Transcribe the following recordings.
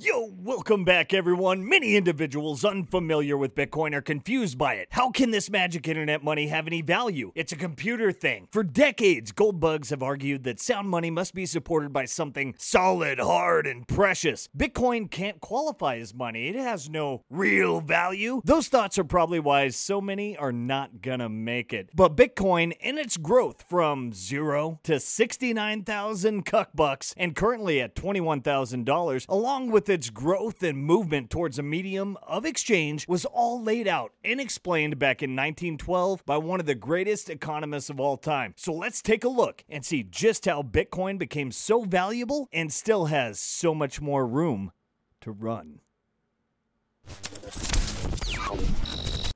Yo, welcome back, everyone. Many individuals unfamiliar with Bitcoin are confused by it. How can this magic internet money have any value? It's a computer thing. For decades, gold bugs have argued that sound money must be supported by something solid, hard, and precious. Bitcoin can't qualify as money, it has no real value. Those thoughts are probably why so many are not gonna make it. But Bitcoin, in its growth from zero to 69,000 cuck bucks and currently at $21,000, along with its growth and movement towards a medium of exchange was all laid out and explained back in 1912 by one of the greatest economists of all time. So let's take a look and see just how Bitcoin became so valuable and still has so much more room to run.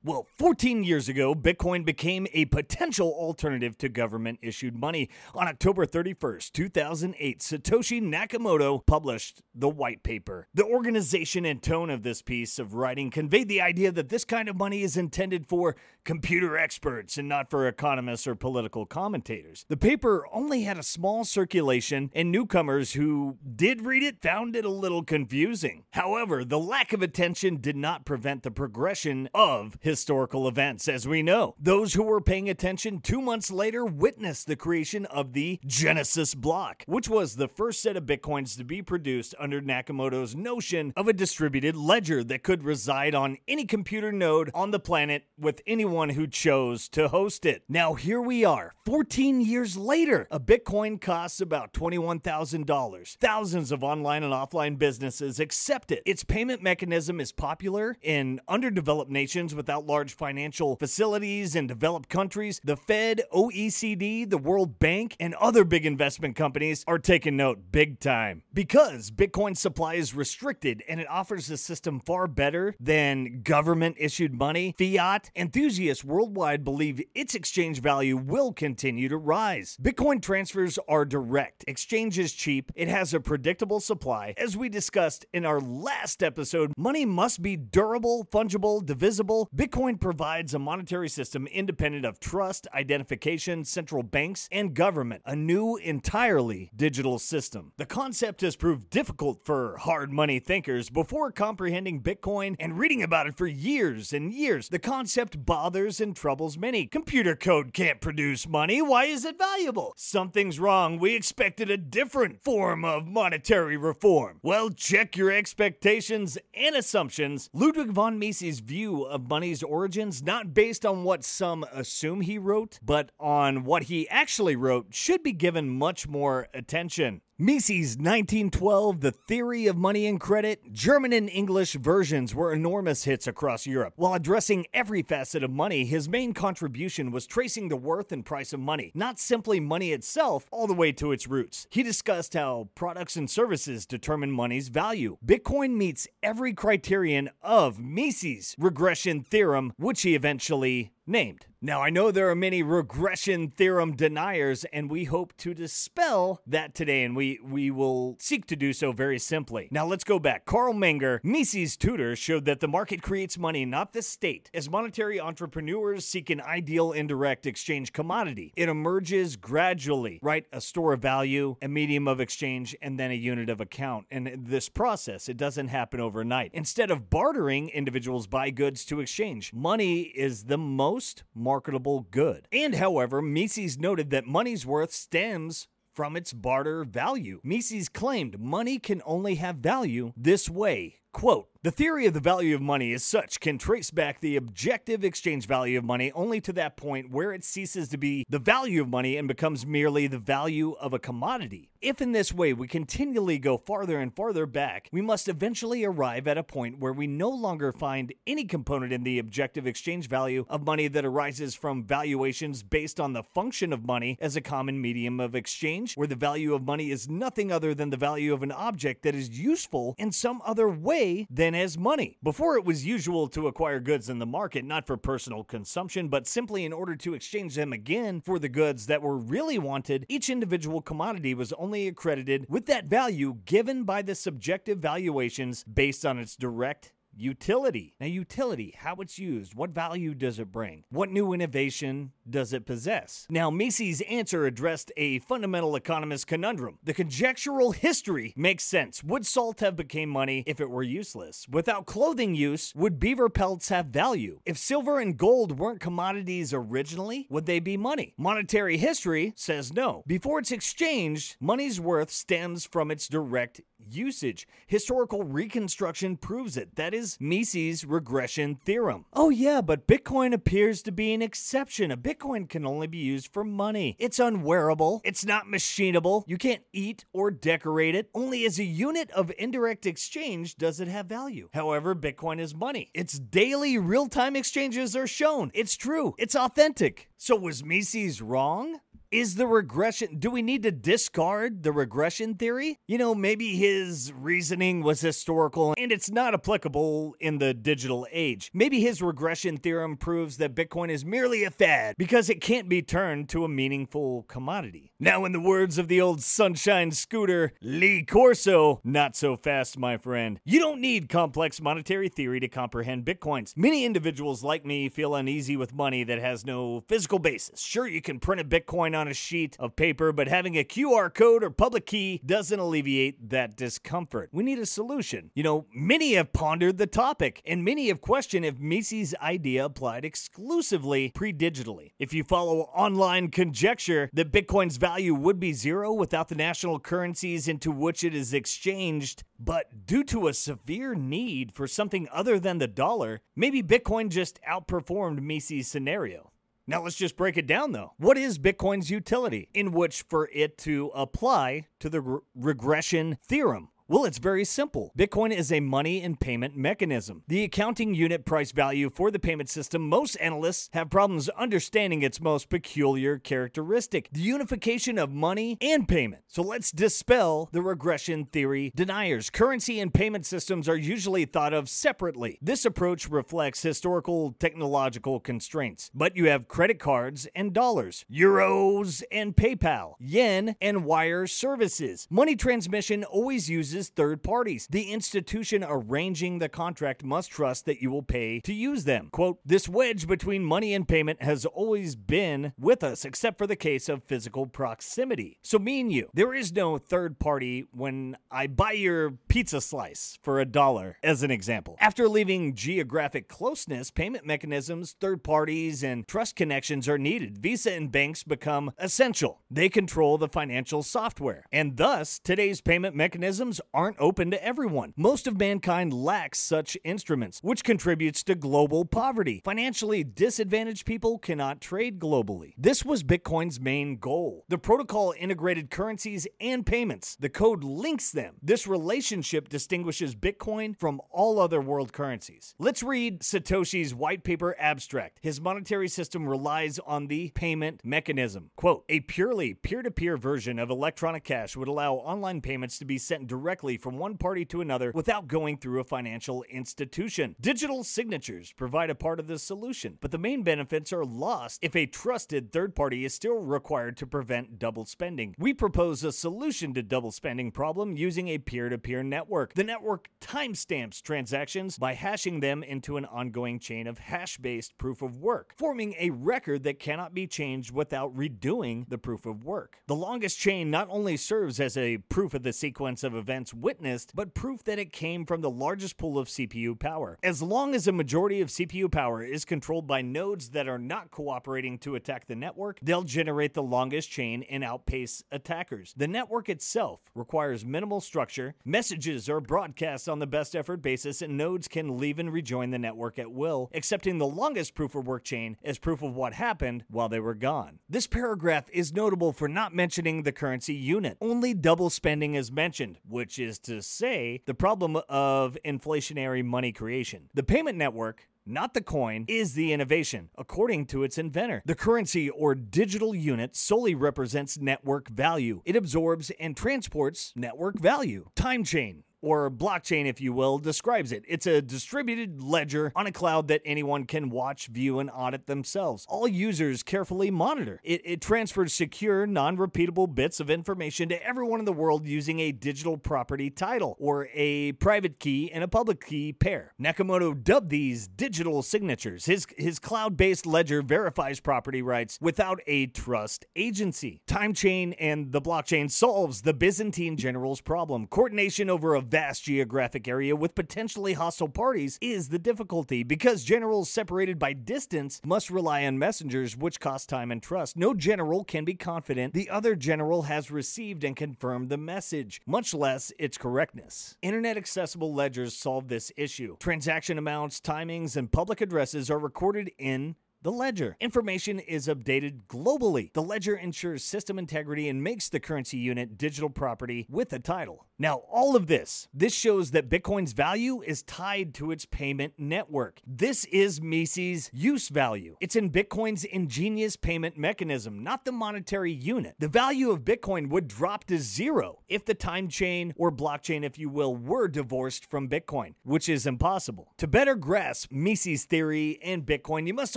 Well, 14 years ago, Bitcoin became a potential alternative to government issued money. On October 31st, 2008, Satoshi Nakamoto published the white paper. The organization and tone of this piece of writing conveyed the idea that this kind of money is intended for computer experts and not for economists or political commentators. The paper only had a small circulation, and newcomers who did read it found it a little confusing. However, the lack of attention did not prevent the progression of historical events, as we know. Those who were paying attention two months later witnessed the creation of the Genesis block, which was the first set of bitcoins to be produced under Nakamoto's notion of a distributed ledger that could reside on any computer node on the planet with anyone who chose to host it. Now, here we are, 14 years later. A bitcoin costs about $21,000. Thousands of online and offline businesses accept it. Its payment mechanism is popular in underdeveloped nations without large financial facilities in developed countries. The Fed, OECD, the World Bank, and other big investment companies are taking note big time. Because Bitcoin supply is restricted and it offers a system far better than government issued money, fiat, enthusiasts worldwide believe its exchange value will continue to rise. Bitcoin transfers are direct, exchange is cheap, it has a predictable supply. As we discussed in our last episode, money must be durable, fungible, divisible. Bitcoin provides a monetary system independent of trust, identification, central banks, and government, a new, entirely digital system. The concept has proved difficult for hard money thinkers before comprehending Bitcoin and reading about it for years and years. The concept bothers and troubles many. Computer code can't produce money. Why is it valuable? Something's wrong. We expected a different form of monetary reform. Well, check your expectations and assumptions. Ludwig von Mises' view of money's origins, not based on what some assume he wrote, but on what he actually wrote, should be given much more attention. Mises' 1912, The Theory of Money and Credit, German and English versions were enormous hits across Europe. While addressing every facet of money, his main contribution was tracing the worth and price of money, not simply money itself, all the way to its roots. He discussed how products and services determine money's value. Bitcoin meets every criterion of Mises' regression theorem, which he eventually named. Now, I know there are many regression theorem deniers, and we hope to dispel that today, and we, we will seek to do so very simply. Now, let's go back. Carl Menger, Mises' tutor, showed that the market creates money, not the state. As monetary entrepreneurs seek an ideal indirect exchange commodity, it emerges gradually, right? A store of value, a medium of exchange, and then a unit of account. And this process, it doesn't happen overnight. Instead of bartering, individuals buy goods to exchange. Money is the most marketable good. And however, Mises noted that money's worth stems from its barter value. Mises claimed money can only have value this way. Quote, the theory of the value of money as such can trace back the objective exchange value of money only to that point where it ceases to be the value of money and becomes merely the value of a commodity. If in this way we continually go farther and farther back, we must eventually arrive at a point where we no longer find any component in the objective exchange value of money that arises from valuations based on the function of money as a common medium of exchange, where the value of money is nothing other than the value of an object that is useful in some other way than as money. Before it was usual to acquire goods in the market not for personal consumption, but simply in order to exchange them again for the goods that were really wanted, each individual commodity was only accredited with that value given by the subjective valuations based on its direct utility. Now, utility, how it's used, what value does it bring? What new innovation does it possess? Now, Mises' answer addressed a fundamental economist conundrum. The conjectural history makes sense. Would salt have become money if it were useless? Without clothing use, would beaver pelts have value? If silver and gold weren't commodities originally, would they be money? Monetary history says no. Before it's exchanged, money's worth stems from its direct usage. Historical reconstruction proves it. That is Mises' regression theorem. Oh, yeah, but Bitcoin appears to be an exception. A Bitcoin can only be used for money. It's unwearable, it's not machinable, you can't eat or decorate it. Only as a unit of indirect exchange does it have value. However, Bitcoin is money. Its daily real time exchanges are shown. It's true, it's authentic. So was Mises wrong? Is the regression, do we need to discard the regression theory? You know, maybe his reasoning was historical and it's not applicable in the digital age. Maybe his regression theorem proves that Bitcoin is merely a fad because it can't be turned to a meaningful commodity. Now, in the words of the old sunshine scooter, Lee Corso, not so fast, my friend. You don't need complex monetary theory to comprehend Bitcoins. Many individuals like me feel uneasy with money that has no physical basis. Sure, you can print a Bitcoin on a sheet of paper, but having a QR code or public key doesn't alleviate that discomfort. We need a solution. You know, many have pondered the topic, and many have questioned if Mises' idea applied exclusively pre digitally. If you follow online conjecture that Bitcoin's value would be zero without the national currencies into which it is exchanged, but due to a severe need for something other than the dollar, maybe Bitcoin just outperformed Mises' scenario. Now let's just break it down though. What is Bitcoin's utility in which for it to apply to the re- regression theorem? Well, it's very simple. Bitcoin is a money and payment mechanism. The accounting unit price value for the payment system, most analysts have problems understanding its most peculiar characteristic the unification of money and payment. So let's dispel the regression theory deniers. Currency and payment systems are usually thought of separately. This approach reflects historical technological constraints. But you have credit cards and dollars, euros and PayPal, yen and wire services. Money transmission always uses third parties. The institution arranging the contract must trust that you will pay to use them. Quote, this wedge between money and payment has always been with us, except for the case of physical proximity. So, me and you, there is no third party when I buy your pizza slice for a dollar, as an example. After leaving geographic closeness, payment mechanisms, third parties, and trust connections are needed. Visa and banks become essential. They control the financial software. And thus, today's payment mechanisms aren't open to everyone. Most of mankind lacks such instruments, which contributes to global poverty. Financially disadvantaged people cannot trade globally. This was Bitcoin's main goal. The protocol integrated currencies and payments. The code links them. This relationship distinguishes Bitcoin from all other world currencies. Let's read Satoshi's white paper abstract. His monetary system relies on the payment mechanism. Quote, a purely peer-to-peer version of electronic cash would allow online payments to be sent directly from one party to another without going through a financial institution. Digital signatures provide a part of the solution, but the main benefits are lost if a trusted third party is still required to prevent double spending. We propose a solution to double spending problem using a peer-to-peer network. The network timestamps transactions by hashing them into an ongoing chain of hash-based proof of work, forming a record that cannot be changed without redoing the proof of work. The longest chain not only serves as a proof of the sequence of events witnessed, but proof that it came from the largest pool of CPU power. As long as a majority of CPU power is controlled by nodes that are not cooperating to attack the network, they'll generate the longest chain and outpace attackers. The network itself requires minimal structure, messages are broadcast on the best effort basis, and nodes can leave and rejoin the network at will, accepting the longest proof of work chain as proof of what happened while they were gone. This paragraph is notable for not mentioning the currency unit. Only double spending is mentioned, which is to say the problem of inflationary money creation. The payment network not the coin, is the innovation, according to its inventor. The currency or digital unit solely represents network value. It absorbs and transports network value. Time chain or blockchain, if you will, describes it. It's a distributed ledger on a cloud that anyone can watch, view, and audit themselves. All users carefully monitor. It, it transfers secure, non repeatable bits of information to everyone in the world using a digital property title or a private key and a public key pair. Nakamoto dubbed these digital signatures. His, his cloud based ledger verifies property rights without a trust agency. TimeChain and the blockchain solves the Byzantine general's problem. Coordination over a vast geographic area with potentially hostile parties is the difficulty because generals separated by distance must rely on messengers, which cost time and trust. No general can be confident the other general has received and confirmed the message, much less its correctness. Internet accessible ledgers solve this issue. Transaction amounts, timings, and public addresses are recorded in the ledger. Information is updated globally. The ledger ensures system integrity and makes the currency unit digital property with a title. Now, all of this, this shows that Bitcoin's value is tied to its payment network. This is Mises' use value. It's in Bitcoin's ingenious payment mechanism, not the monetary unit. The value of Bitcoin would drop to zero if the time chain or blockchain, if you will, were divorced from Bitcoin, which is impossible. To better grasp Mises' theory and Bitcoin, you must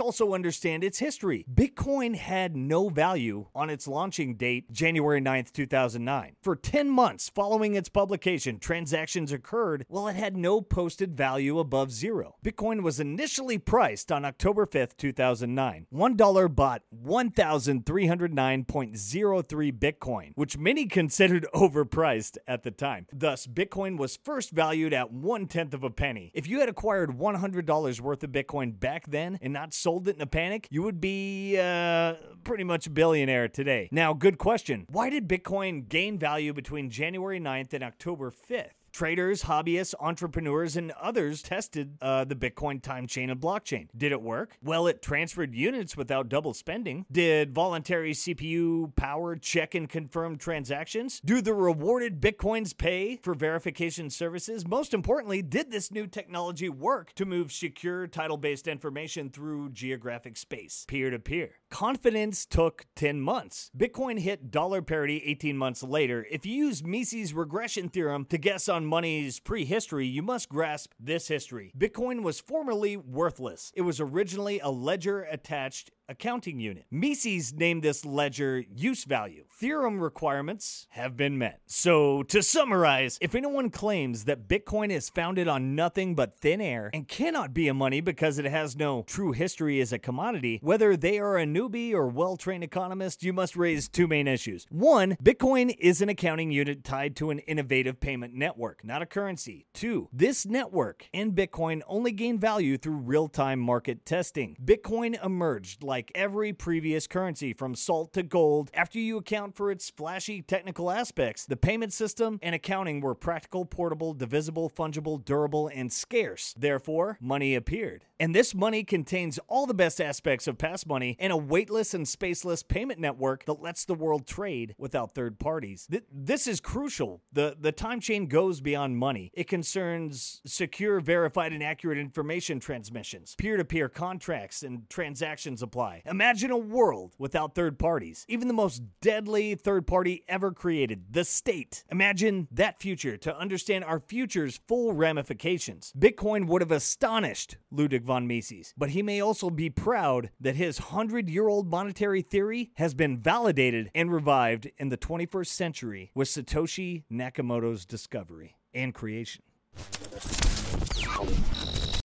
also understand its history. Bitcoin had no value on its launching date, January 9th, 2009. For 10 months following its publication, transactions occurred while it had no posted value above zero. Bitcoin was initially priced on October 5th, 2009. $1 bought 1,309.03 Bitcoin, which many considered overpriced at the time. Thus, Bitcoin was first valued at one tenth of a penny. If you had acquired $100 worth of Bitcoin back then and not sold it in a panic, you would be uh, pretty much a billionaire today. Now, good question. Why did Bitcoin gain value between January 9th and October 5th? Traders, hobbyists, entrepreneurs, and others tested uh, the Bitcoin time chain and blockchain. Did it work? Well, it transferred units without double spending. Did voluntary CPU power check and confirm transactions? Do the rewarded Bitcoins pay for verification services? Most importantly, did this new technology work to move secure title based information through geographic space, peer to peer? Confidence took 10 months. Bitcoin hit dollar parity 18 months later. If you use Mises' regression theorem to guess on money's prehistory, you must grasp this history. Bitcoin was formerly worthless. It was originally a ledger attached accounting unit. Mises named this ledger use value. Theorem requirements have been met. So, to summarize, if anyone claims that Bitcoin is founded on nothing but thin air and cannot be a money because it has no true history as a commodity, whether they are a newbie or well trained economist, you must raise two main issues. One, Bitcoin is an accounting unit tied to an innovative payment network, not a currency. Two, this network and Bitcoin only gain value through real time market testing. Bitcoin emerged like like every previous currency from salt to gold after you account for its flashy technical aspects. The payment system and accounting were practical, portable, divisible, fungible, durable, and scarce. Therefore, money appeared. And this money contains all the best aspects of past money and a weightless and spaceless payment network that lets the world trade without third parties. Th- this is crucial. The, the time chain goes beyond money. It concerns secure, verified, and accurate information transmissions, peer to peer contracts, and transactions apply apply. Imagine a world without third parties, even the most deadly third party ever created, the state. Imagine that future to understand our future's full ramifications. Bitcoin would have astonished Ludwig von Mises, but he may also be proud that his 100 year old monetary theory has been validated and revived in the 21st century with Satoshi Nakamoto's discovery and creation.